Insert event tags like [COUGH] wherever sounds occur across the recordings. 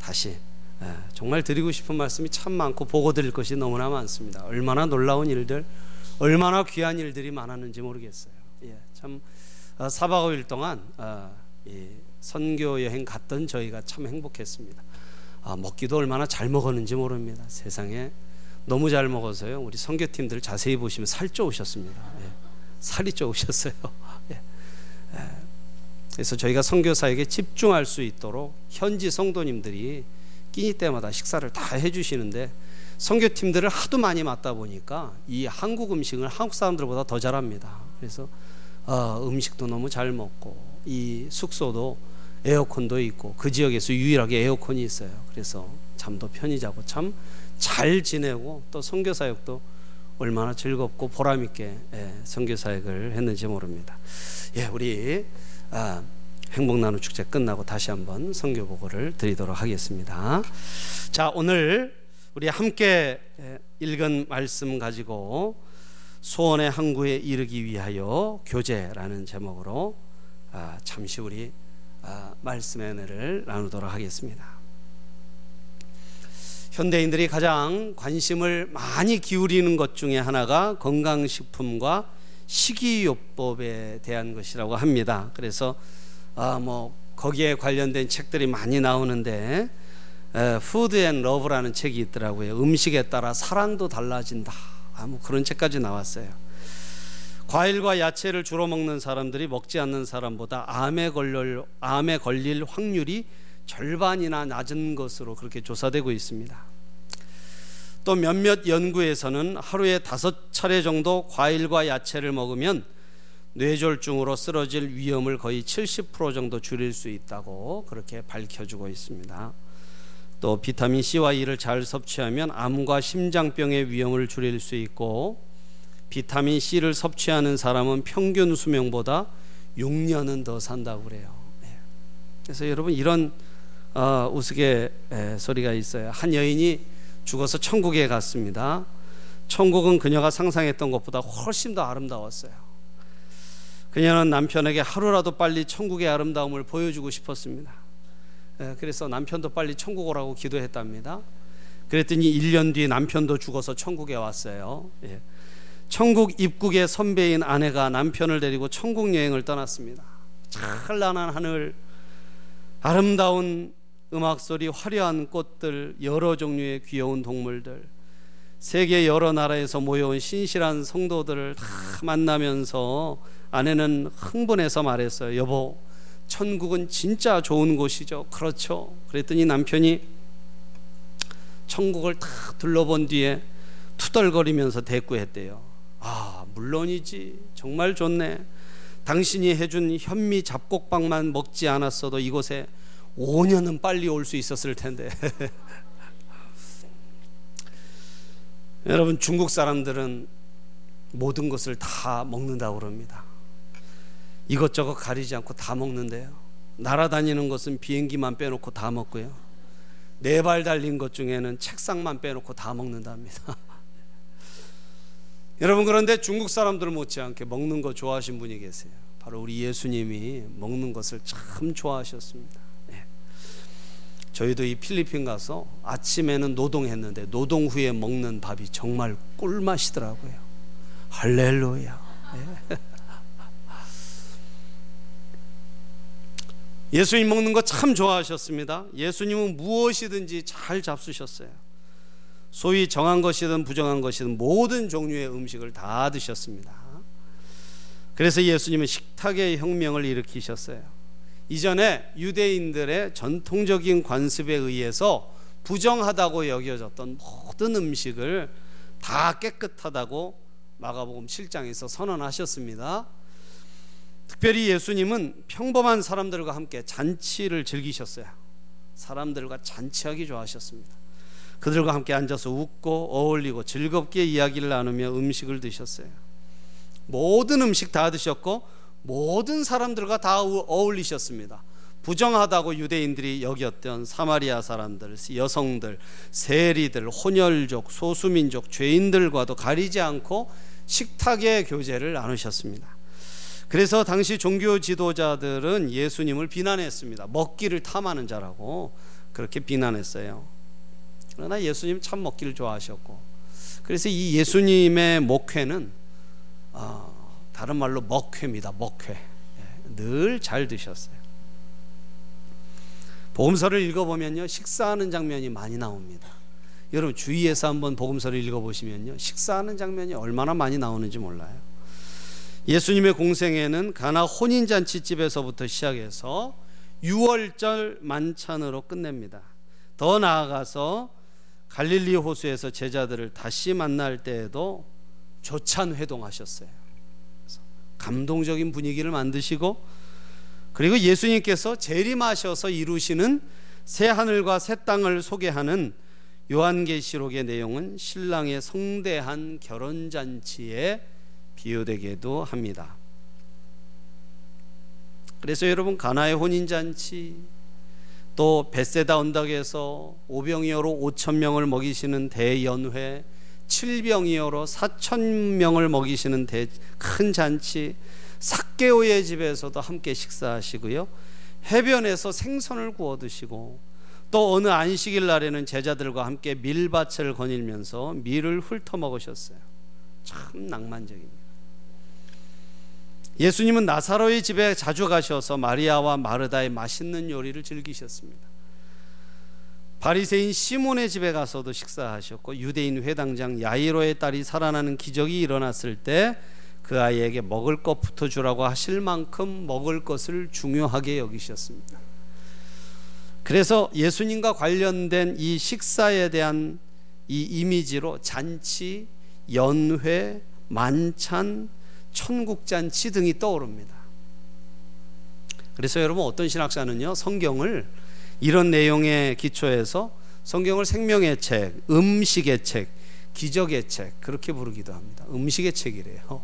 다시 정말 드리고 싶은 말씀이 참 많고 보고 드릴 것이 너무나 많습니다. 얼마나 놀라운 일들, 얼마나 귀한 일들이 많았는지 모르겠어요. 예, 참 4박 어, 5일 동안 어, 선교 여행 갔던 저희가 참 행복했습니다. 아, 먹기도 얼마나 잘 먹었는지 모릅니다. 세상에 너무 잘 먹어서요. 우리 선교팀들 자세히 보시면 살 쪄 오셨습니다. 예, 살이 쪄 오셨어요. [LAUGHS] 예. 그래서 저희가 선교사에게 집중할 수 있도록 현지 성도님들이 끼니 때마다 식사를 다 해주시는데 선교팀들을 하도 많이 맡다 보니까 이 한국 음식을 한국 사람들보다 더 잘합니다. 그래서 어, 음식도 너무 잘 먹고 이 숙소도 에어컨도 있고 그 지역에서 유일하게 에어컨이 있어요. 그래서 잠도 편히 자고 참 잘 지내고 또 선교 사역도 얼마나 즐겁고 보람 있게 예, 선교 사역을 했는지 모릅니다. 예, 우리 아, 행복 나누 축제 끝나고 다시 한번 선교 보고를 드리도록 하겠습니다. 자, 오늘 우리 함께 예, 읽은 말씀 가지고 소원의 항구에 이르기 위하여 교제라는 제목으로 아, 잠시 우리 아, 말씀의 은혜를 나누도록 하겠습니다. 현대인들이 가장 관심을 많이 기울이는 것 중에 하나가 건강식품과 식이요법에 대한 것이라고 합니다. 그래서 아, 뭐 거기에 관련된 책들이 많이 나오는데 Food and Love라는 책이 있더라고요. 음식에 따라 사랑도 달라진다. 아, 뭐 그런 책까지 나왔어요. 과일과 야채를 주로 먹는 사람들이 먹지 않는 사람보다 암에 걸릴 암에 걸릴 확률이 절반이나 낮은 것으로 그렇게 조사되고 있습니다. 또 몇몇 연구에서는 하루에 다섯 차례 정도 과일과 야채를 먹으면 뇌졸중으로 쓰러질 위험을 거의 70% 정도 줄일 수 있다고 그렇게 밝혀주고 있습니다. 또 비타민 C와 E를 잘 섭취하면 암과 심장병의 위험을 줄일 수 있고 비타민 C를 섭취하는 사람은 평균 수명보다 6년은 더 산다고 그래요. 네. 그래서 여러분 이런 어, 우스갯소리가 있어요. 한 여인이 죽어서 천국에 갔습니다. 천국은 그녀가 상상했던 것보다 훨씬 더 아름다웠어요. 그녀는 남편에게 하루라도 빨리 천국의 아름다움을 보여주고 싶었습니다. 예, 그래서 남편도 빨리 천국 오라고 기도했답니다. 그랬더니 1년 뒤에 남편도 죽어서 천국에 왔어요. 예. 천국 입국의 선배인 아내가 남편을 데리고 천국 여행을 떠났습니다. 찬란한 하늘, 아름다운 음악 소리, 화려한 꽃들, 여러 종류의 귀여운 동물들, 세계 여러 나라에서 모여온 신실한 성도들을 다 만나면서 아내는 흥분해서 말했어요. 여보, 천국은 진짜 좋은 곳이죠. 그렇죠. 그랬더니 남편이 천국을 다 둘러본 뒤에 투덜거리면서 대꾸했대요. 아, 물론이지. 정말 좋네. 당신이 해준 현미 잡곡빵만 먹지 않았어도 이곳에 5년은 빨리 올 수 있었을 텐데. [LAUGHS] 여러분, 중국 사람들은 모든 것을 다 먹는다고 그럽니다. 이것저것 가리지 않고 다 먹는데요. 날아다니는 것은 비행기만 빼놓고 다 먹고요. 네 발 달린 것 중에는 책상만 빼놓고 다 먹는답니다. [LAUGHS] 여러분 그런데 중국 사람들 못지않게 먹는 거 좋아하신 분이 계세요. 바로 우리 예수님이 먹는 것을 참 좋아하셨습니다. 네. 저희도 이 필리핀 가서 아침에는 노동했는데 노동 후에 먹는 밥이 정말 꿀맛이더라고요. 할렐루야. 네. 예수님 먹는 거 참 좋아하셨습니다. 예수님은 무엇이든지 잘 잡수셨어요. 소위 정한 것이든 부정한 것이든 모든 종류의 음식을 다 드셨습니다. 그래서 예수님은 식탁의 혁명을 일으키셨어요. 이전에 유대인들의 전통적인 관습에 의해서 부정하다고 여겨졌던 모든 음식을 다 깨끗하다고 마가복음 7장에서 선언하셨습니다. 특별히 예수님은 평범한 사람들과 함께 잔치를 즐기셨어요. 사람들과 잔치하기 좋아하셨습니다. 그들과 함께 앉아서 웃고 어울리고 즐겁게 이야기를 나누며 음식을 드셨어요. 모든 음식 다 드셨고 모든 사람들과 다 어울리셨습니다. 부정하다고 유대인들이 여겼던 사마리아 사람들, 여성들, 세리들, 혼혈족, 소수민족, 죄인들과도 가리지 않고 식탁의 교제를 나누셨습니다. 그래서 당시 종교 지도자들은 예수님을 비난했습니다. 먹기를 탐하는 자라고 그렇게 비난했어요. 그러나 예수님 참 먹기를 좋아하셨고 그래서 이 예수님의 목회는 어, 다른 말로 먹회입니다. 먹회. 예, 늘잘 드셨어요. 복음서를 읽어보면요 식사하는 장면이 많이 나옵니다. 여러분 주위에서 한번 복음서를 읽어보시면요 식사하는 장면이 얼마나 많이 나오는지 몰라요. 예수님의 공생에는 가나 혼인잔치 집에서부터 시작해서 6월절 만찬으로 끝냅니다. 더 나아가서 갈릴리 호수에서 제자들을 다시 만날 때에도 조찬 회동하셨어요. 감동적인 분위기를 만드시고 그리고 예수님께서 재림하셔서 이루시는 새 하늘과 새 땅을 소개하는 요한계시록의 내용은 신랑의 성대한 결혼 잔치에 비유되기도 합니다. 그래서 여러분 가나의 혼인 잔치 또 베세다 언덕에서 오병이어로 5천 명을 먹이시는 대연회 7병이어로 4천 명을 먹이시는 대, 큰 잔치 삭개오의 집에서도 함께 식사하시고요. 해변에서 생선을 구워 드시고 또 어느 안식일 날에는 제자들과 함께 밀밭을 거닐면서 밀을 훑어 먹으셨어요. 참 낭만적입니다. 예수님은 나사로의 집에 자주 가셔서 마리아와 마르다의 맛있는 요리를 즐기셨습니다. 바리새인 시몬의 집에 가서도 식사하셨고 유대인 회당장 야이로의 딸이 살아나는 기적이 일어났을 때 그 아이에게 먹을 것부터 주라고 하실 만큼 먹을 것을 중요하게 여기셨습니다. 그래서 예수님과 관련된 이 식사에 대한 이 이미지로 잔치, 연회, 만찬, 천국잔치 등이 떠오릅니다. 그래서 여러분 어떤 신학자는요 성경을 이런 내용에 기초해서 성경을 생명의 책, 음식의 책, 기적의 책 그렇게 부르기도 합니다. 음식의 책이래요.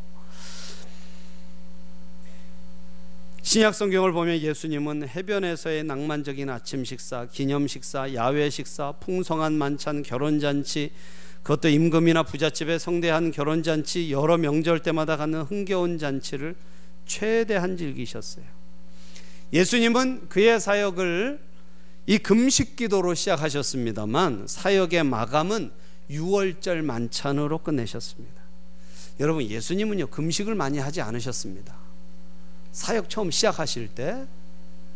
신약 성경을 보면 예수님은 해변에서의 낭만적인 아침 식사, 기념 식사, 야외 식사, 풍성한 만찬, 결혼 잔치, 그것도 임금이나 부잣집의 성대한 결혼 잔치, 여러 명절 때마다 가는 흥겨운 잔치를 최대한 즐기셨어요. 예수님은 그의 사역을 이 금식 기도로 시작하셨습니다만 사역의 마감은 6월절 만찬으로 끝내셨습니다. 여러분 예수님은요 금식을 많이 하지 않으셨습니다. 사역 처음 시작하실 때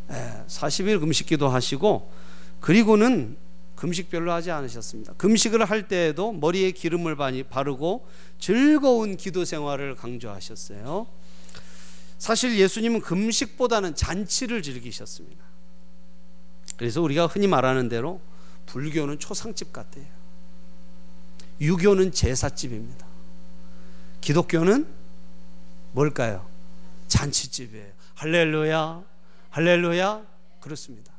40일 금식 기도 하시고 그리고는 금식 별로 하지 않으셨습니다. 금식을 할 때에도 머리에 기름을 바르고 즐거운 기도 생활을 강조하셨어요. 사실 예수님은 금식보다는 잔치를 즐기셨습니다. 그래서 우리가 흔히 말하는 대로 불교는 초상집 같아요. 유교는 제사집입니다. 기독교는 뭘까요? 잔치집이에요. 할렐루야, 할렐루야. 그렇습니다.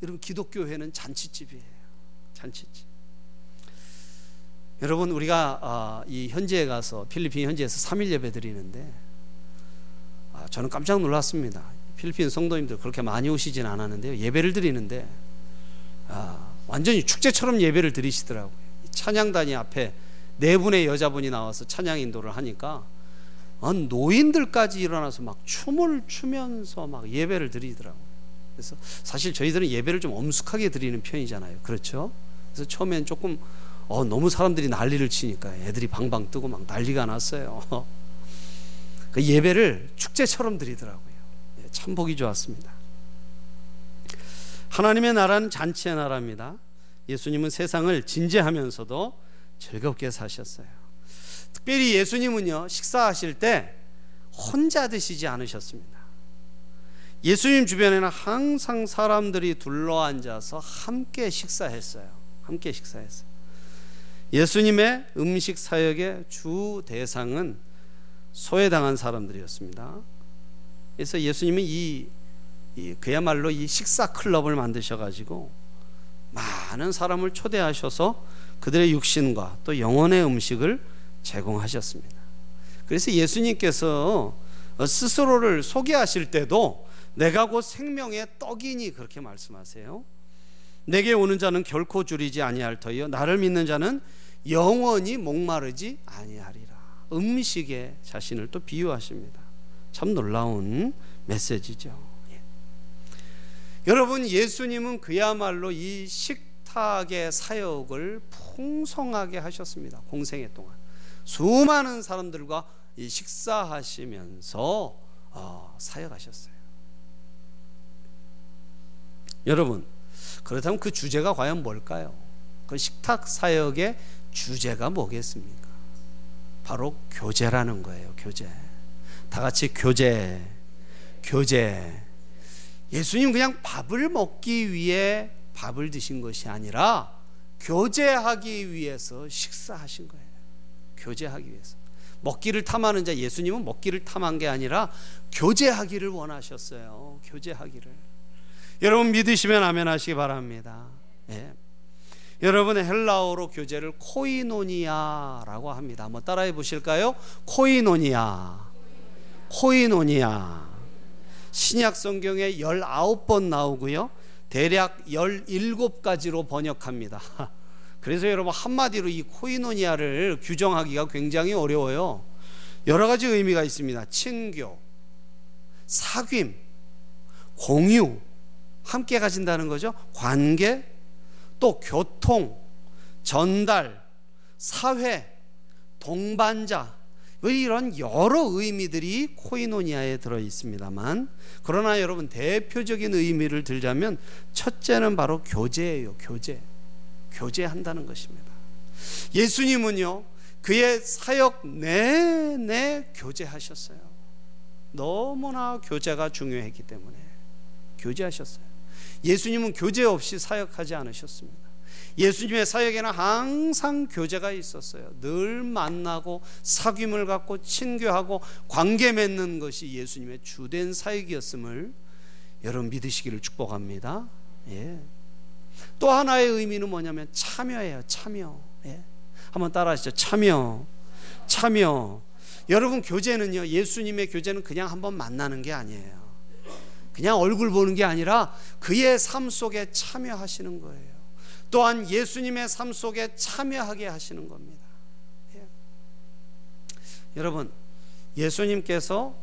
여러분, 기독교회는 잔치집이에요. 잔치집. 여러분 우리가 아, 이 현지에 가서 필리핀 현지에서 3일 예배 드리는데 아, 저는 깜짝 놀랐습니다. 필리핀 성도님들 그렇게 많이 오시진 않았는데요. 예배를 드리는데 아, 완전히 축제처럼 예배를 드리시더라고요. 찬양단이 앞에 네 분의 여자분이 나와서 찬양 인도를 하니까 노인들까지 일어나서 막 춤을 추면서 막 예배를 드리더라고요. 그래서 사실 저희들은 예배를 좀 엄숙하게 드리는 편이잖아요. 그렇죠? 그래서 처음엔 조금 어, 너무 사람들이 난리를 치니까 애들이 방방 뜨고 막 난리가 났어요. [LAUGHS] 그 예배를 축제처럼 드리더라고요. 예, 참 보기 좋았습니다. 하나님의 나라는 잔치의 나라입니다. 예수님은 세상을 진지하면서도 즐겁게 사셨어요. 특별히 예수님은요, 식사하실 때 혼자 드시지 않으셨습니다. 예수님 주변에는 항상 사람들이 둘러앉아서 함께 식사했어요. 함께 식사했어요. 예수님의 음식 사역의 주 대상은 소외당한 사람들이었습니다. 그래서 예수님은 이, 이 그야말로 이 식사 클럽을 만드셔 가지고 많은 사람을 초대하셔서 그들의 육신과 또 영혼의 음식을 제공하셨습니다. 그래서 예수님께서 스스로를 소개하실 때도 내가 곧 생명의 떡이니 그렇게 말씀하세요. 내게 오는 자는 결코 줄이지 아니할 터이요 나를 믿는 자는 영원히 목마르지 아니하리라. 음식에 자신을 또 비유하십니다. 참 놀라운 메시지죠. 예. 여러분 예수님은 그야말로 이 식탁의 사역을 풍성하게 하셨습니다. 공생애 동안 수많은 사람들과 이 식사하시면서 어, 사역하셨어요. 여러분 그렇다면 그 주제가 과연 뭘까요? 그 식탁 사역의 주제가 뭐겠습니까? 바로 교제라는 거예요. 교제. 다 같이 교제. 교제. 예수님 그냥 밥을 먹기 위해 밥을 드신 것이 아니라 교제하기 위해서 식사하신 거예요. 교제하기 위해서. 먹기를 탐하는 자 예수님은 먹기를 탐한 게 아니라 교제하기를 원하셨어요. 교제하기를. 여러분 믿으시면 아멘 하시기 바랍니다. 예. 여러분의 헬라어로 교제를 코이노니아라고 합니다. 한번 따라해 보실까요? 코이노니아. 코이노니아. 신약 성경에 19번 나오고요. 대략 17가지로 번역합니다. [LAUGHS] 그래서 여러분 한마디로 이 코이노니아를 규정하기가 굉장히 어려워요. 여러 가지 의미가 있습니다. 친교, 사귐, 공유, 함께 가진다는 거죠. 관계, 또 교통, 전달, 사회, 동반자 뭐 이런 여러 의미들이 코이노니아에 들어 있습니다만 그러나 여러분 대표적인 의미를 들자면 첫째는 바로 교제예요. 교제. 교제한다는 것입니다. 예수님은요. 그의 사역 내내 교제하셨어요. 너무나 교제가 중요했기 때문에 교제하셨어요. 예수님은 교제 없이 사역하지 않으셨습니다. 예수님의 사역에는 항상 교제가 있었어요. 늘 만나고 사귐을 갖고 친교하고 관계 맺는 것이 예수님의 주된 사역이었음을 여러분 믿으시기를 축복합니다. 예. 또 하나의 의미는 뭐냐면 참여예요. 참여. 예. 한번 따라하시죠. 참여. 참여. 여러분 교제는요. 예수님의 교제는 그냥 한번 만나는 게 아니에요. 그냥 얼굴 보는 게 아니라 그의 삶 속에 참여하시는 거예요. 또한 예수님의 삶 속에 참여하게 하시는 겁니다. 예. 여러분, 예수님께서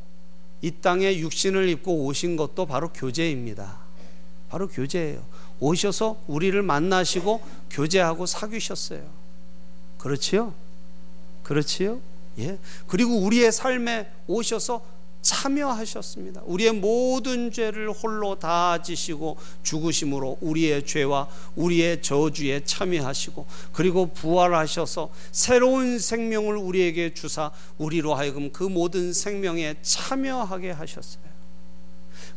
이 땅에 육신을 입고 오신 것도 바로 교제입니다. 바로 교제예요. 오셔서 우리를 만나시고 교제하고 사귀셨어요. 그렇지요? 그렇지요? 예. 그리고 우리의 삶에 오셔서 참여하셨습니다. 우리의 모든 죄를 홀로 다 지시고 죽으심으로 우리의 죄와 우리의 저주에 참여하시고 그리고 부활하셔서 새로운 생명을 우리에게 주사 우리로 하여금 그 모든 생명에 참여하게 하셨어요.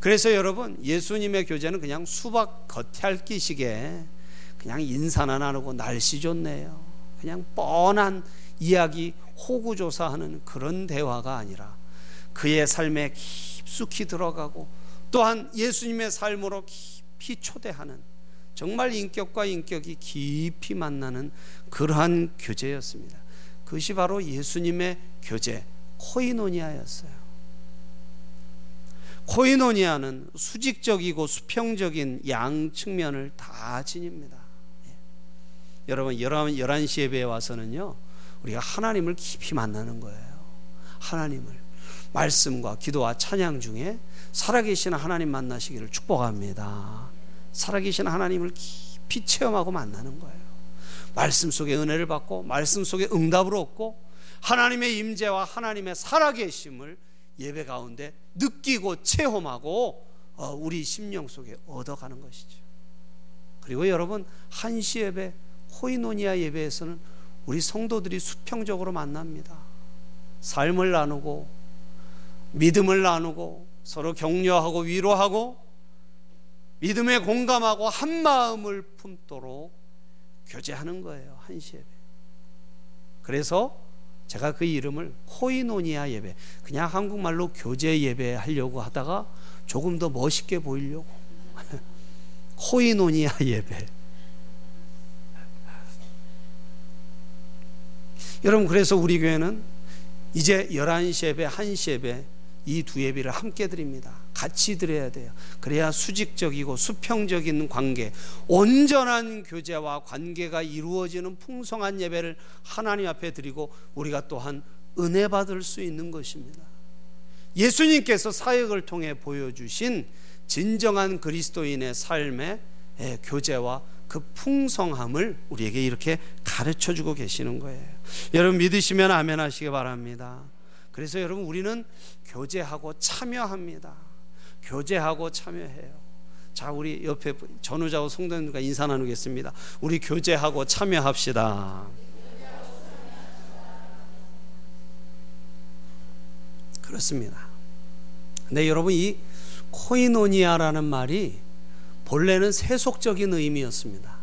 그래서 여러분 예수님의 교제는 그냥 수박 겉핥기식의 그냥 인사나 나누고 날씨 좋네요. 그냥 뻔한 이야기 호구조사하는 그런 대화가 아니라 그의 삶에 깊숙이 들어가고 또한 예수님의 삶으로 깊이 초대하는 정말 인격과 인격이 깊이 만나는 그러한 교제였습니다. 그것이 바로 예수님의 교제 코이노니아였어요. 코이노니아는 수직적이고 수평적인 양 측면을 다 지닙니다. 예. 여러분 11시 예배에 와서는요. 우리가 하나님을 깊이 만나는 거예요. 하나님을 말씀과 기도와 찬양 중에 살아계신 하나님 만나시기를 축복합니다. 살아계신 하나님을 깊이 체험하고 만나는 거예요. 말씀 속에 은혜를 받고 말씀 속에 응답을 얻고 하나님의 임재와 하나님의 살아계심을 예배 가운데 느끼고 체험하고 어, 우리 심령 속에 얻어가는 것이죠. 그리고 여러분 한시 예배, 코이노니아 예배에서는 우리 성도들이 수평적으로 만납니다. 삶을 나누고 믿음을 나누고 서로 격려하고 위로하고 믿음에 공감하고 한 마음을 품도록 교제하는 거예요. 한시 예배. 그래서 제가 그 이름을 코이노니아 예배, 그냥 한국말로 교제 예배 하려고 하다가 조금 더 멋있게 보이려고 [LAUGHS] 코이노니아 예배. 여러분 그래서 우리 교회는 이제 11시 예배, 1시 예배 이 두 예배를 함께 드립니다. 같이 드려야 돼요. 그래야 수직적이고 수평적인 관계, 온전한 교제와 관계가 이루어지는 풍성한 예배를 하나님 앞에 드리고 우리가 또한 은혜 받을 수 있는 것입니다. 예수님께서 사역을 통해 보여주신 진정한 그리스도인의 삶의 예, 교제와 그 풍성함을 우리에게 이렇게 가르쳐 주고 계시는 거예요. 여러분 믿으시면 아멘 하시기 바랍니다. 그래서 여러분 우리는 교제하고 참여합니다. 교제하고 참여해요. 자, 우리 옆에 전우자고 성도님과 인사 나누겠습니다. 우리 교제하고 참여합시다. 그렇습니다. 근데 여러분 이 코이노니아라는 말이 본래는 세속적인 의미였습니다.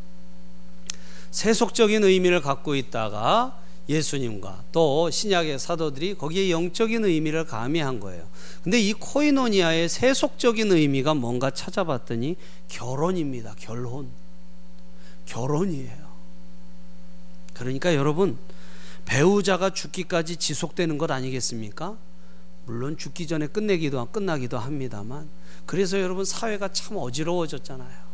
세속적인 의미를 갖고 있다가 예수님과 또 신약의 사도들이 거기에 영적인 의미를 가미한 거예요. 근데 이 코이노니아의 세속적인 의미가 뭔가 찾아봤더니 결혼입니다. 결혼. 결혼이에요. 그러니까 여러분 배우자가 죽기까지 지속되는 것 아니겠습니까? 물론 죽기 전에 끝내기도 끝나기도 합니다만 그래서 여러분 사회가 참 어지러워졌잖아요.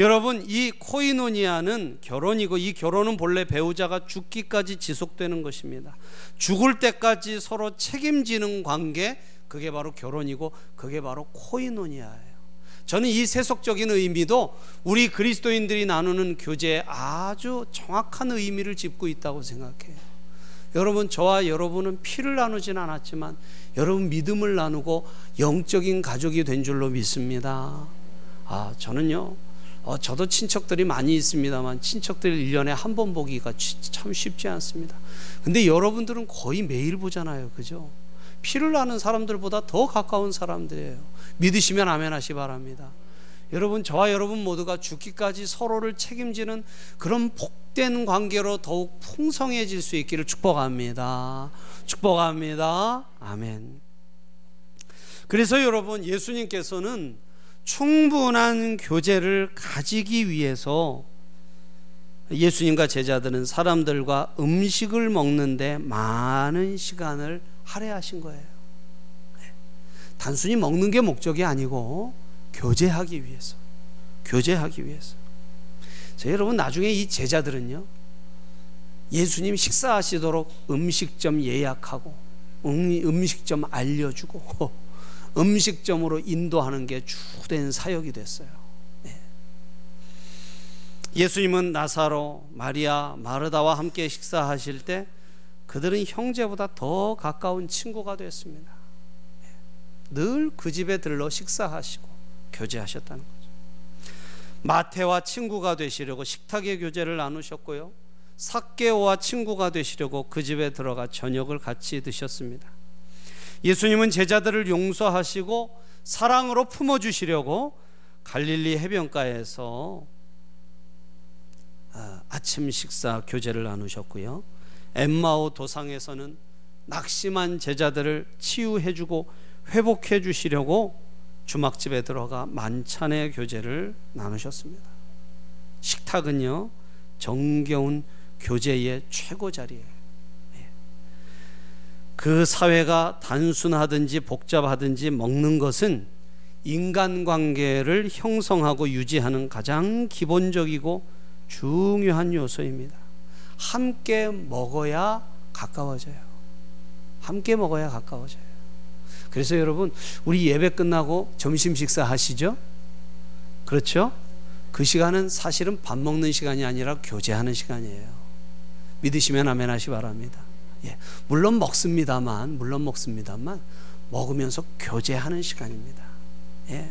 여러분 이 코이노니아는 결혼이고 이 결혼은 본래 배우자가 죽기까지 지속되는 것입니다. 죽을 때까지 서로 책임지는 관계 그게 바로 결혼이고 그게 바로 코이노니아예요. 저는 이 세속적인 의미도 우리 그리스도인들이 나누는 교제에 아주 정확한 의미를 짚고 있다고 생각해요. 여러분 저와 여러분은 피를 나누진 않았지만 여러분 믿음을 나누고 영적인 가족이 된 줄로 믿습니다. 아, 저는요. 어, 저도 친척들이 많이 있습니다만 친척들 1년에 한 번 보기가 참 쉽지 않습니다. 근데 여러분들은 거의 매일 보잖아요. 그죠? 피를 나는 사람들보다 더 가까운 사람들이에요. 믿으시면 아멘 하시 바랍니다. 여러분, 저와 여러분 모두가 죽기까지 서로를 책임지는 그런 복된 관계로 더욱 풍성해질 수 있기를 축복합니다. 축복합니다. 아멘. 그래서 여러분, 예수님께서는 충분한 교제를 가지기 위해서 예수님과 제자들은 사람들과 음식을 먹는데 많은 시간을 할애하신 거예요. 네. 단순히 먹는 게 목적이 아니고 교제하기 위해서. 교제하기 위해서. 자, 여러분 나중에 이 제자들은요. 예수님 식사하시도록 음식점 예약하고 음식점 알려주고 음식점으로 인도하는 게 주된 사역이 됐어요. 네. 예수님은 나사로, 마리아, 마르다와 함께 식사하실 때 그들은 형제보다 더 가까운 친구가 됐습니다. 네. 늘그 집에 들러 식사하시고 교제하셨다는 거죠. 마태와 친구가 되시려고 식탁의 교제를 나누셨고요. 사개오와 친구가 되시려고 그 집에 들어가 저녁을 같이 드셨습니다. 예수님은 제자들을 용서하시고 사랑으로 품어 주시려고 갈릴리 해변가에서 아, 아침 식사 교제를 나누셨고요. 엠마오 도상에서는 낙심한 제자들을 치유해 주고 회복해 주시려고 주막집에 들어가 만찬의 교제를 나누셨습니다. 식탁은요 정겨운 교제의 최고 자리예요. 그 사회가 단순하든지 복잡하든지 먹는 것은 인간관계를 형성하고 유지하는 가장 기본적이고 중요한 요소입니다. 함께 먹어야 가까워져요. 함께 먹어야 가까워져요. 그래서 여러분, 우리 예배 끝나고 점심 식사 하시죠? 그렇죠? 그 시간은 사실은 밥 먹는 시간이 아니라 교제하는 시간이에요. 믿으시면 아멘 하시 바랍니다. 예, 물론 먹습니다만, 물론 먹습니다만, 먹으면서 교제하는 시간입니다. 예.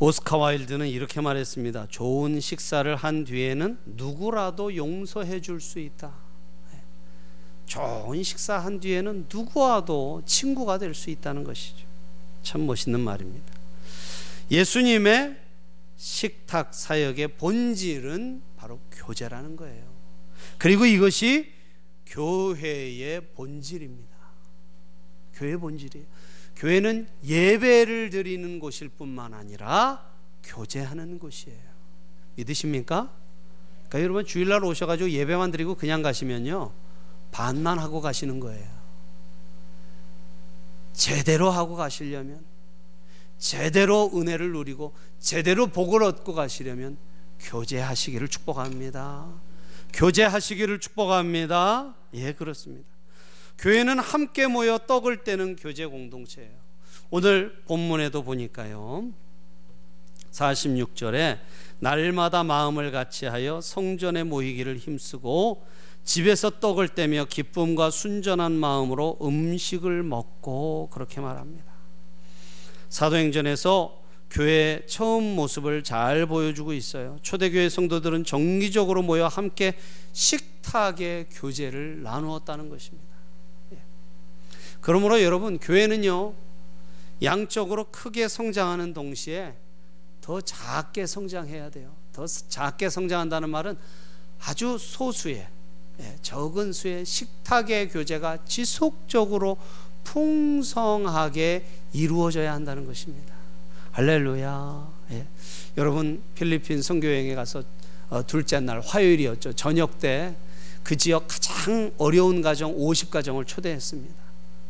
오스카 와일드는 이렇게 말했습니다. 좋은 식사를 한 뒤에는 누구라도 용서해 줄 수 있다. 예. 좋은 식사 한 뒤에는 누구와도 친구가 될 수 있다는 것이죠. 참 멋있는 말입니다. 예수님의 식탁 사역의 본질은 바로 교제라는 거예요. 그리고 이것이 교회의 본질입니다. 교회 본질이에요. 교회는 예배를 드리는 곳일 뿐만 아니라 교제하는 곳이에요. 믿으십니까? 그러니까 여러분 주일날 오셔가지고 예배만 드리고 그냥 가시면요 반만 하고 가시는 거예요. 제대로 하고 가시려면 제대로 은혜를 누리고 제대로 복을 얻고 가시려면 교제하시기를 축복합니다. 교제하시기를 축복합니다. 예, 그렇습니다. 교회는 함께 모여 떡을 떼는 교제 공동체예요. 오늘 본문에도 보니까요. 46절에 날마다 마음을 같이하여 성전에 모이기를 힘쓰고 집에서 떡을 떼며 기쁨과 순전한 마음으로 음식을 먹고 그렇게 말합니다. 사도행전에서 교회 처음 모습을 잘 보여주고 있어요. 초대교회 성도들은 정기적으로 모여 함께 식탁의 교제를 나누었다는 것입니다. 예. 그러므로 여러분 교회는요 양적으로 크게 성장하는 동시에 더 작게 성장해야 돼요. 더 작게 성장한다는 말은 아주 소수의 예, 적은 수의 식탁의 교제가 지속적으로 풍성하게 이루어져야 한다는 것입니다. 할렐루야. 예. 여러분 필리핀 선교여행에 가서 어, 둘째 날 화요일이었죠. 저녁 때 그 지역 가장 어려운 가정 50가정을 초대했습니다.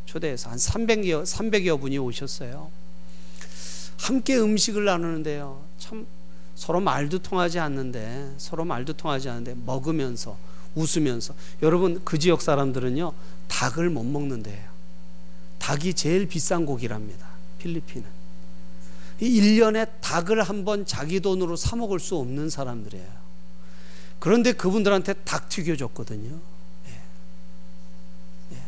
초대해서 한 300여 300여 분이 오셨어요. 함께 음식을 나누는데요. 참 서로 말도 통하지 않는데 서로 말도 통하지 않는데 먹으면서 웃으면서 여러분 그 지역 사람들은요 닭을 못 먹는데요. 닭이 제일 비싼 고기랍니다. 필리핀은. 1년에 닭을 한 번 자기 돈으로 사 먹을 수 없는 사람들이에요. 그런데 그분들한테 닭 튀겨줬거든요. 예. 예.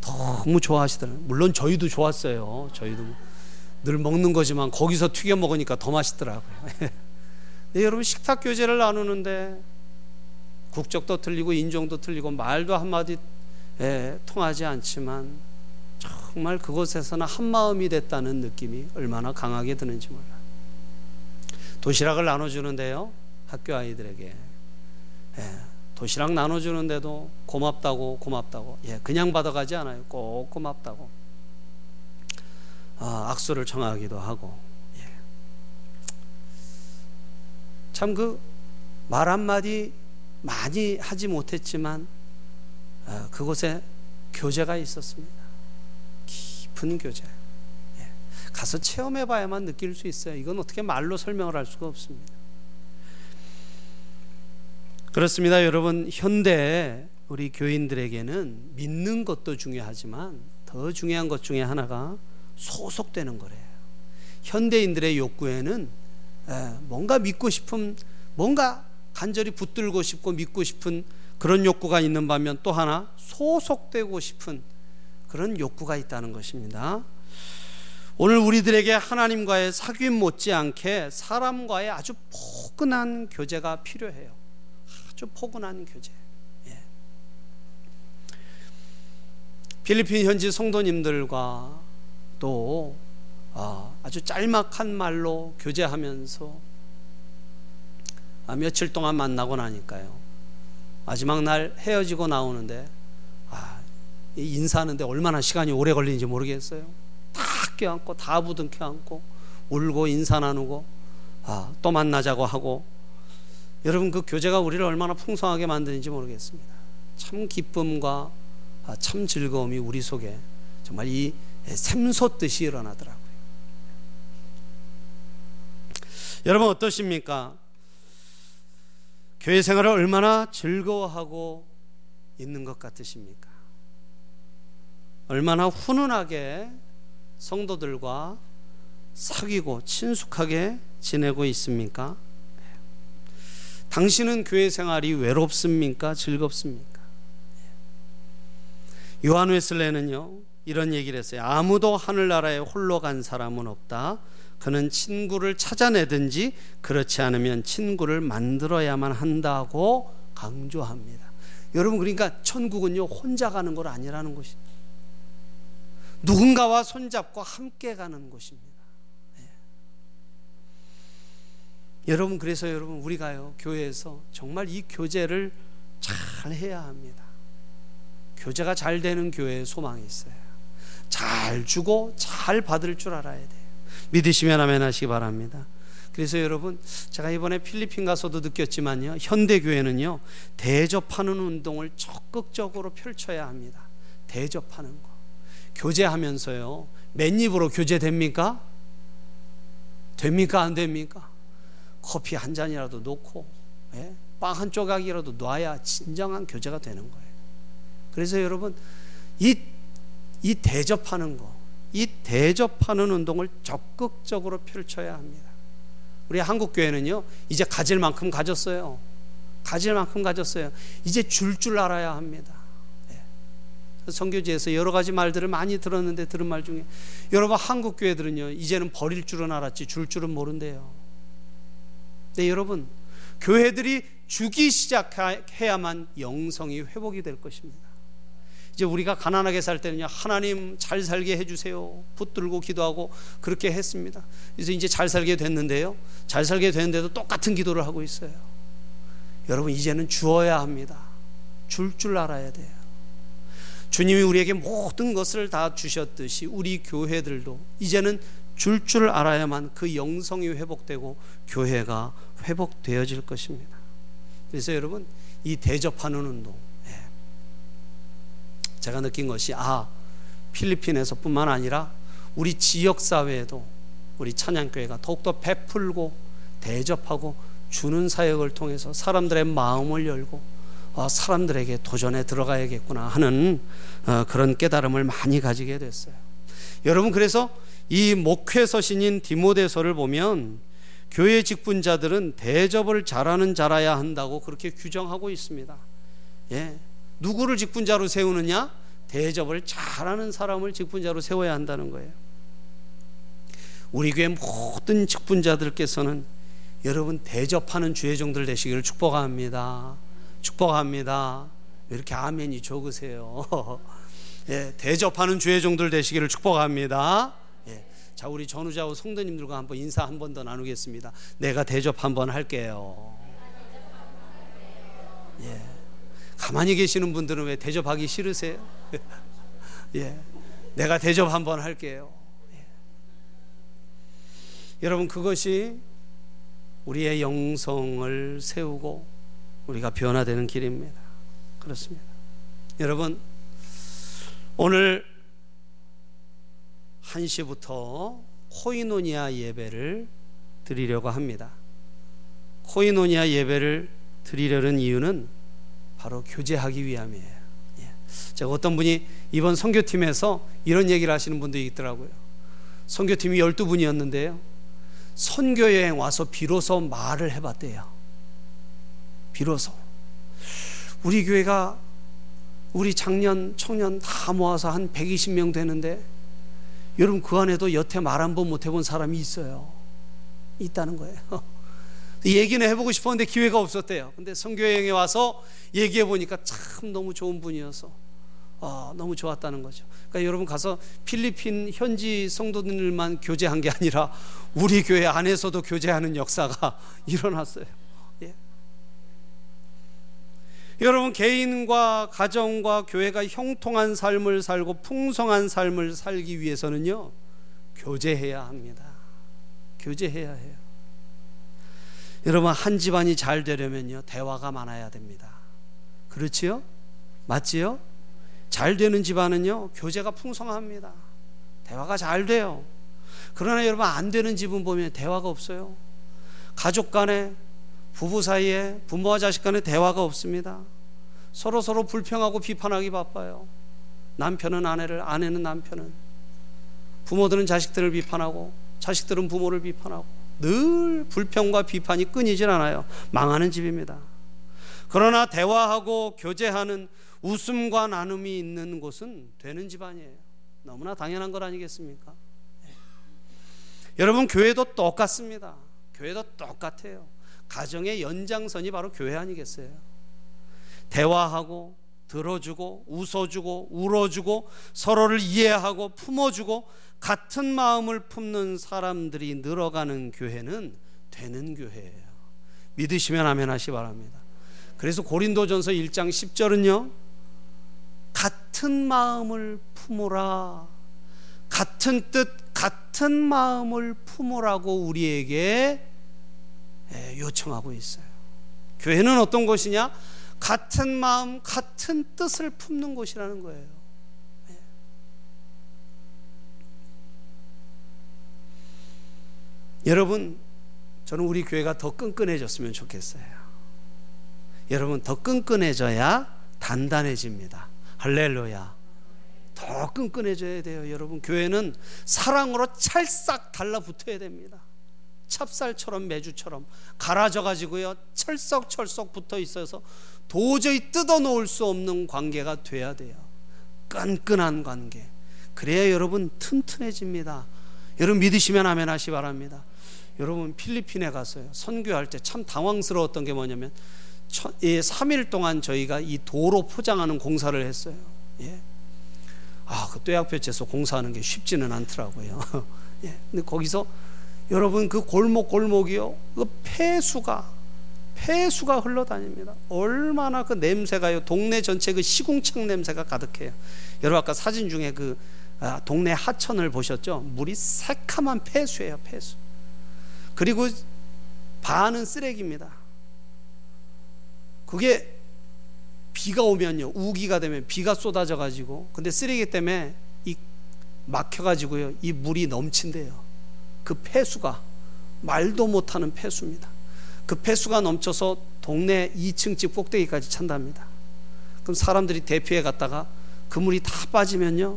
너무 좋아하시더라고요. 물론 저희도 좋았어요. 저희도 늘 먹는 거지만 거기서 튀겨 먹으니까 더 맛있더라고요. [LAUGHS] 네, 여러분 식탁 교제를 나누는데 국적도 틀리고 인종도 틀리고 말도 한마디 예, 통하지 않지만 정말 그곳에서는 한 마음이 됐다는 느낌이 얼마나 강하게 드는지 몰라요. 도시락을 나눠주는데요, 학교 아이들에게 예, 도시락 나눠주는데도 고맙다고 고맙다고 예, 그냥 받아가지 않아요. 꼭 고맙다고 아, 악수를 청하기도 하고 예. 참그 말 한마디 많이 하지 못했지만 어, 그곳에 교제가 있었습니다. 깊은 교제. 예. 가서 체험해 봐야만 느낄 수 있어요. 이건 어떻게 말로 설명을 할 수가 없습니다. 그렇습니다. 여러분, 현대 우리 교인들에게는 믿는 것도 중요하지만 더 중요한 것 중에 하나가 소속되는 거래요. 현대인들의 욕구에는 뭔가 믿고 싶은 뭔가 간절히 붙들고 싶고 믿고 싶은 그런 욕구가 있는 반면 또 하나 소속되고 싶은 그런 욕구가 있다는 것입니다. 오늘 우리들에게 하나님과의 사귐 못지않게 사람과의 아주 포근한 교제가 필요해요. 아주 포근한 교제. 예. 필리핀 현지 성도님들과 또 아, 아주 짤막한 말로 교제하면서 아, 며칠 동안 만나고 나니까요. 마지막 날 헤어지고 나오는데 아, 인사하는데 얼마나 시간이 오래 걸리는지 모르겠어요. 다 껴안고 다 부둥켜 안고 울고 인사 나누고 아, 또 만나자고 하고 여러분 그 교제가 우리를 얼마나 풍성하게 만드는지 모르겠습니다. 참 기쁨과 아, 참 즐거움이 우리 속에 정말 이 샘솟듯이 일어나더라고요. 여러분 어떠십니까? 교회 생활을 얼마나 즐거워하고 있는 것 같으십니까? 얼마나 훈훈하게 성도들과 사귀고 친숙하게 지내고 있습니까? 당신은 교회 생활이 외롭습니까? 즐겁습니까? 요한 웨슬레는요 이런 얘기를 했어요. 아무도 하늘나라에 홀로 간 사람은 없다. 그는 친구를 찾아내든지 그렇지 않으면 친구를 만들어야만 한다고 강조합니다. 여러분 그러니까 천국은요 혼자 가는 것 아니라는 것입니다. 누군가와 손잡고 함께 가는 곳입니다. 네. 여러분 그래서 여러분 우리가요 교회에서 정말 이 교제를 잘 해야 합니다. 교제가 잘 되는 교회에 소망이 있어요. 잘 주고 잘 받을 줄 알아야 돼요. 믿으시면 아멘 하시기 바랍니다. 그래서 여러분 제가 이번에 필리핀 가서도 느꼈지만요. 현대 교회는요. 대접하는 운동을 적극적으로 펼쳐야 합니다. 대접하는 거. 교제하면서요. 맨입으로 교제됩니까? 됩니까? 안 됩니까? 커피 한 잔이라도 놓고 예? 빵한 조각이라도 놔야 진정한 교제가 되는 거예요. 그래서 여러분 이, 이 대접하는 거, 이 대접하는 운동을 적극적으로 펼쳐야 합니다. 우리 한국 교회는요 이제 가질 만큼 가졌어요. 가질 만큼 가졌어요. 이제 줄줄 줄 알아야 합니다. 성교지에서 여러 가지 말들을 많이 들었는데 들은 말 중에 여러분 한국 교회들은요 이제는 버릴 줄은 알았지 줄 줄은 모른대요. 네 여러분 교회들이 주기 시작해야만 영성이 회복이 될 것입니다. 이제 우리가 가난하게 살 때는요 하나님 잘 살게 해주세요 붙들고 기도하고 그렇게 했습니다. 그래서 이제 잘 살게 됐는데요 잘 살게 됐는데도 똑같은 기도를 하고 있어요. 여러분 이제는 주어야 합니다. 줄줄 줄 알아야 돼요. 주님이 우리에게 모든 것을 다 주셨듯이 우리 교회들도 이제는 줄줄 알아야만 그 영성이 회복되고 교회가 회복되어질 것입니다. 그래서 여러분 이 대접하는 운동 예. 제가 느낀 것이 아 필리핀에서뿐만 아니라 우리 지역 사회에도 우리 찬양교회가 더욱더 베풀고 대접하고 주는 사역을 통해서 사람들의 마음을 열고 어, 사람들에게 도전에 들어가야겠구나 하는 어, 그런 깨달음을 많이 가지게 됐어요. 여러분 그래서 이 목회 서신인 디모데서를 보면 교회 직분자들은 대접을 잘하는 자라야 한다고 그렇게 규정하고 있습니다. 예. 누구를 직분자로 세우느냐? 대접을 잘하는 사람을 직분자로 세워야 한다는 거예요. 우리 교회 모든 직분자들께서는 여러분 대접하는 주의 종들 되시기를 축복합니다. 축복합니다. 왜 이렇게 아멘이 적으세요? [LAUGHS] 예, 대접하는 주의 종들 되시기를 축복합니다. 예, 자 우리 전우자우 성도님들과 한번 인사 한 번 더 나누겠습니다. 내가 대접 한번 할게요. 예, 가만히 계시는 분들은 왜 대접하기 싫으세요? [LAUGHS] 예, 내가 대접 한번 할게요. 예. 여러분 그것이 우리의 영성을 세우고 우리가 변화되는 길입니다. 그렇습니다. 여러분, 오늘 1시부터 코이노니아 예배를 드리려고 합니다. 코이노니아 예배를 드리려는 이유는 바로 교제하기 위함이에요. 예. 제가 어떤 분이 이번 선교팀에서 이런 얘기를 하시는 분도 있더라고요. 선교팀이 12분이었는데요. 선교 여행 와서 비로소 말을 해봤대요. 비로소 우리 교회가 우리 작년 청년 다 모아서 한 120명 되는데 여러분 그 안에도 여태 말 한 번 못 해본 사람이 있어요. 있다는 거예요. [LAUGHS] 얘기는 해보고 싶었는데 기회가 없었대요. 근데 성교여행에 와서 얘기해 보니까 참 너무 좋은 분이어서 아, 너무 좋았다는 거죠. 그러니까 여러분 가서 필리핀 현지 성도들만 교제한 게 아니라 우리 교회 안에서도 교제하는 역사가 [LAUGHS] 일어났어요. 여러분 개인과 가정과 교회가 형통한 삶을 살고 풍성한 삶을 살기 위해서는요 교제해야 합니다. 교제해야 해요. 여러분 한 집안이 잘 되려면요 대화가 많아야 됩니다. 그렇지요? 맞지요? 잘 되는 집안은요 교제가 풍성합니다. 대화가 잘 돼요. 그러나 여러분 안 되는 집은 보면 대화가 없어요. 가족 간에 부부 사이에 부모와 자식 간에 대화가 없습니다. 서로 서로 불평하고 비판하기 바빠요. 남편은 아내를, 아내는 남편은. 부모들은 자식들을 비판하고, 자식들은 부모를 비판하고, 늘 불평과 비판이 끊이질 않아요. 망하는 집입니다. 그러나 대화하고 교제하는 웃음과 나눔이 있는 곳은 되는 집안이에요. 너무나 당연한 것 아니겠습니까? 네. 여러분, 교회도 똑같습니다. 교회도 똑같아요. 가정의 연장선이 바로 교회 아니겠어요? 대화하고 들어주고 웃어주고 울어주고 서로를 이해하고 품어주고 같은 마음을 품는 사람들이 늘어가는 교회는 되는 교회예요. 믿으시면 아멘 하시 바랍니다. 그래서 고린도전서 1장 10절은요. 같은 마음을 품으라. 같은 뜻, 같은 마음을 품으라고 우리에게 예, 요청하고 있어요. 교회는 어떤 곳이냐? 같은 마음, 같은 뜻을 품는 곳이라는 거예요. 예. 여러분, 저는 우리 교회가 더 끈끈해졌으면 좋겠어요. 여러분, 더 끈끈해져야 단단해집니다. 할렐루야. 더 끈끈해져야 돼요, 여러분. 교회는 사랑으로 찰싹 달라붙어야 됩니다. 찹쌀처럼 매주처럼 갈아져 가지고요 철썩철썩 붙어 있어서 도저히 뜯어 놓을 수 없는 관계가 돼야 돼요. 끈끈한 관계. 그래야 여러분 튼튼해집니다. 여러분 믿으시면 아멘 하시 바랍니다. 여러분 필리핀에 갔어요. 선교할 때 참 당황스러웠던 게 뭐냐면 3일 동안 저희가 이 도로 포장하는 공사를 했어요. 예. 아, 그 떼약볕에서 공사하는 게 쉽지는 않더라고요. [LAUGHS] 예. 근데 거기서 여러분 그 골목 골목이요. 그 폐수가 폐수가 흘러다닙니다. 얼마나 그 냄새가요. 동네 전체 그 시궁창 냄새가 가득해요. 여러분 아까 사진 중에 그 아, 동네 하천을 보셨죠? 물이 새카만 폐수예요, 폐수. 그리고 반은 쓰레기입니다. 그게 비가 오면요, 우기가 되면 비가 쏟아져 가지고, 근데 쓰레기 때문에 이 막혀 가지고요, 이 물이 넘친대요. 그 폐수가 말도 못하는 폐수입니다. 그 폐수가 넘쳐서 동네 2층 집 꼭대기까지 찬답니다. 그럼 사람들이 대피해 갔다가 그 물이 다 빠지면요,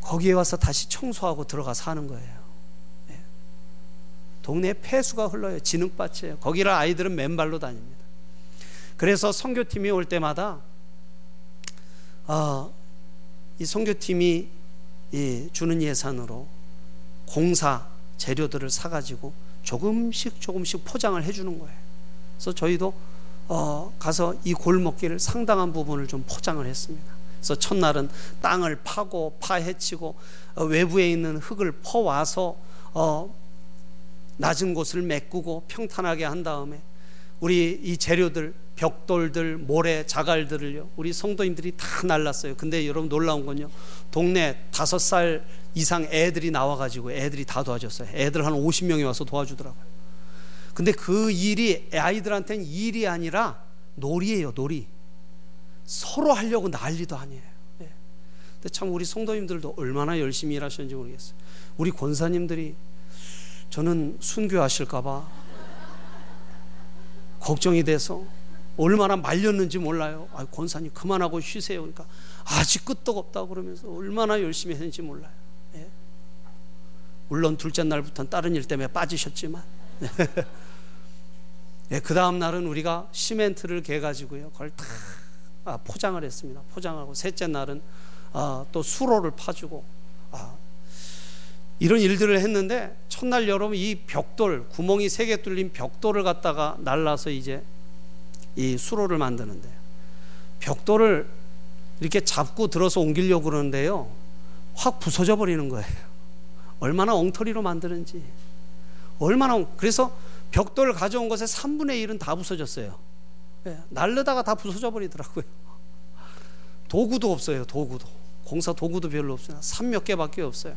거기에 와서 다시 청소하고 들어가서 하는 거예요. 네. 동네에 폐수가 흘러요. 진흙밭이에요. 거기를 아이들은 맨발로 다닙니다. 그래서 선교팀이 올 때마다 어, 이 선교팀이 이 주는 예산으로 공사 재료들을 사가지고 조금씩 조금씩 포장을 해주는 거예요. 그래서 저희도 어, 가서 이 골목길을 상당한 부분을 좀 포장을 했습니다. 그래서 첫날은 땅을 파고 파헤치고 어, 외부에 있는 흙을 퍼와서 어, 낮은 곳을 메꾸고 평탄하게 한 다음에 우리 이 재료들 벽돌들 모래 자갈들을요 우리 성도님들이 다 날랐어요. 근데 여러분 놀라운 건요 동네 다섯 살 이상 애들이 나와 가지고 애들이 다 도와줬어요. 애들 한 50명이 와서 도와주더라고요. 근데 그 일이 아이들한테는 일이 아니라 놀이에요, 놀이. 서로 하려고 난리도 아니에요. 네. 근데 참 우리 성도님들도 얼마나 열심히 일하셨는지 모르겠어요. 우리 권사님들이 저는 순교하실까봐 걱정이 돼서 얼마나 말렸는지 몰라요. 아, 권사님 그만하고 쉬세요. 그러니까 아직 끄떡 없다 그러면서 얼마나 열심히 했는지 몰라요. 예. 물론 둘째 날부터는 다른 일 때문에 빠지셨지만 [LAUGHS] 예, 그 다음 날은 우리가 시멘트를 개 가지고요. 그걸 다 아, 포장을 했습니다. 포장하고 셋째 날은 아, 또 수로를 파주고 아, 이런 일들을 했는데 첫날 여러분 이 벽돌 구멍이 세 개 뚫린 벽돌을 갖다가 날라서 이제 이 수로를 만드는데 벽돌을 이렇게 잡고 들어서 옮기려고 그러는데요 확 부서져 버리는 거예요. 얼마나 엉터리로 만드는지 얼마나 그래서 벽돌을 가져온 것의 3분의 1은 다 부서졌어요. 예, 날르다가 다 부서져 버리더라고요. 도구도 없어요. 도구도 공사 도구도 별로 없어요. 산 몇 개밖에 없어요.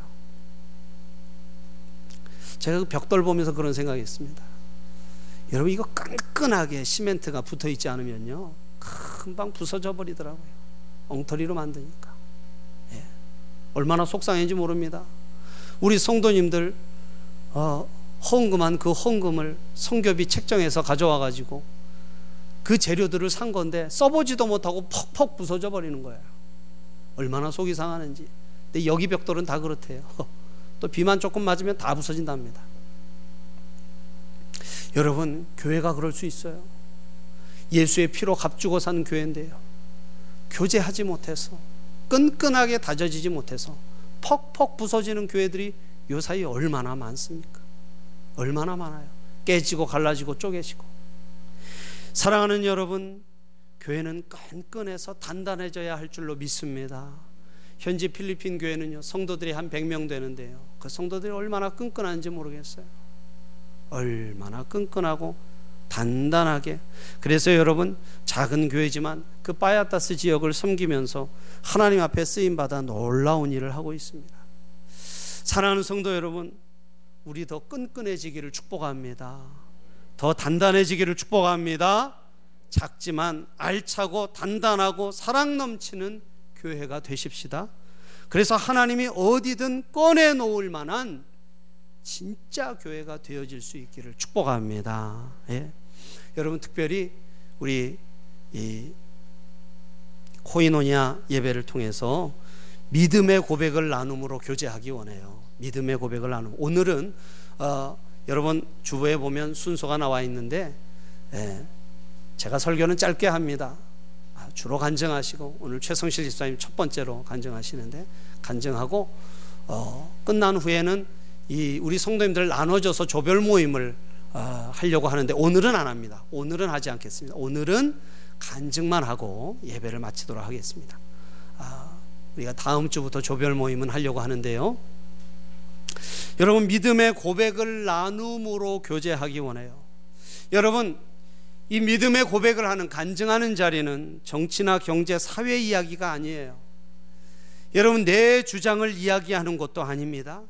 제가 그 벽돌 보면서 그런 생각했습니다. 여러분 이거 끈끈하게 시멘트가 붙어 있지 않으면요 금방 부서져 버리더라고요. 엉터리로 만드니까. 예. 얼마나 속상한지 모릅니다. 우리 성도님들 어, 헌금한 그 헌금을 성교비 책정해서 가져와 가지고 그 재료들을 산 건데 써보지도 못하고 퍽퍽 부서져 버리는 거예요. 얼마나 속이 상하는지. 근데 여기 벽돌은 다 그렇대요. [LAUGHS] 또 비만 조금 맞으면 다 부서진답니다. 여러분, 교회가 그럴 수 있어요. 예수의 피로 값주고 산 교회인데요. 교제하지 못해서, 끈끈하게 다져지지 못해서, 퍽퍽 부서지는 교회들이 요 사이에 얼마나 많습니까? 얼마나 많아요. 깨지고 갈라지고 쪼개지고. 사랑하는 여러분, 교회는 끈끈해서 단단해져야 할 줄로 믿습니다. 현지 필리핀 교회는요, 성도들이 한 100명 되는데요. 그 성도들이 얼마나 끈끈한지 모르겠어요. 얼마나 끈끈하고 단단하게. 그래서 여러분, 작은 교회지만 그 파야타스 지역을 섬기면서 하나님 앞에 쓰임 받아 놀라운 일을 하고 있습니다. 사랑하는 성도 여러분, 우리 더 끈끈해지기를 축복합니다. 더 단단해지기를 축복합니다. 작지만 알차고 단단하고 사랑 넘치는 교회가 되십시다. 그래서 하나님이 어디든 꺼내 놓을 만한 진짜 교회가 되어질 수 있기를 축복합니다. 예. 여러분 특별히 우리 이 코이노니아 예배를 통해서 믿음의 고백을 나눔으로 교제하기 원해요. 믿음의 고백을 나눔. 오늘은 어, 여러분 주보에 보면 순서가 나와 있는데 예, 제가 설교는 짧게 합니다. 아, 주로 간증하시고 오늘 최성실 집사님 첫 번째로 간증하시는데 간증하고 어, 끝난 후에는 이 우리 성도님들 나눠져서 조별 모임을 어, 하려고 하는데 오늘은 안 합니다. 오늘은 하지 않겠습니다. 오늘은 간증만 하고 예배를 마치도록 하겠습니다. 아, 우리가 다음 주부터 조별 모임은 하려고 하는데요. 여러분 믿음의 고백을 나눔으로 교제하기 원해요. 여러분 이 믿음의 고백을 하는 간증하는 자리는 정치나 경제, 사회 이야기가 아니에요. 여러분 내 주장을 이야기하는 것도 아닙니다.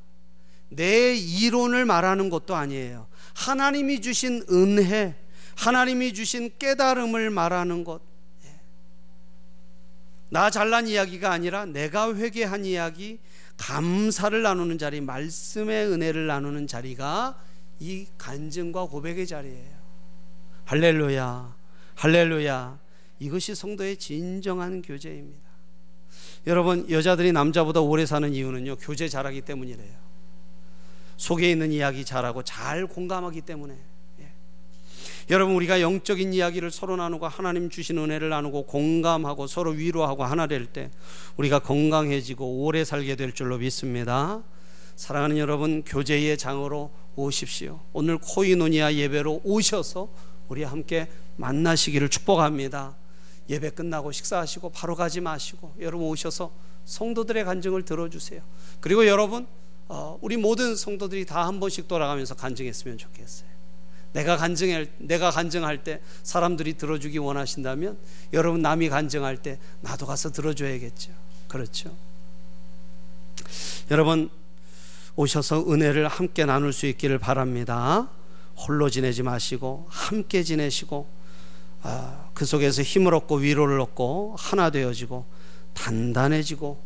내 이론을 말하는 것도 아니에요. 하나님이 주신 은혜, 하나님이 주신 깨달음을 말하는 것. 예. 나 잘난 이야기가 아니라 내가 회개한 이야기, 감사를 나누는 자리, 말씀의 은혜를 나누는 자리가 이 간증과 고백의 자리예요. 할렐루야, 할렐루야. 이것이 성도의 진정한 교제입니다. 여러분, 여자들이 남자보다 오래 사는 이유는요, 교제 잘하기 때문이래요. 속에 있는 이야기 잘하고 잘 공감하기 때문에. 예. 여러분, 우리가 영적인 이야기를 서로 나누고 하나님 주신 은혜를 나누고 공감하고 서로 위로하고 하나 될 때 우리가 건강해지고 오래 살게 될 줄로 믿습니다. 사랑하는 여러분, 교제의 장으로 오십시오. 오늘 코이노니아 예배로 오셔서 우리 함께 만나시기를 축복합니다. 예배 끝나고 식사하시고 바로 가지 마시고 여러분 오셔서 성도들의 간증을 들어주세요. 그리고 여러분 어, 우리 모든 성도들이 다 한 번씩 돌아가면서 간증했으면 좋겠어요. 내가 간증할 내가 간증할 때 사람들이 들어주기 원하신다면 여러분 남이 간증할 때 나도 가서 들어줘야겠죠. 그렇죠. 여러분 오셔서 은혜를 함께 나눌 수 있기를 바랍니다. 홀로 지내지 마시고 함께 지내시고 아, 그 속에서 힘을 얻고 위로를 얻고 하나 되어지고 단단해지고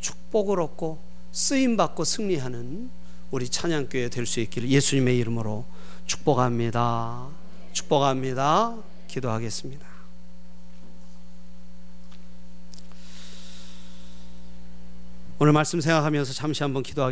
축복을 얻고 쓰임 받고 승리하는 우리 찬양교회 될 수 있기를 예수님의 이름으로 축복합니다. 축복합니다. 기도하겠습니다. 오늘 말씀 생각하면서 잠시 한번 기도하겠습니다.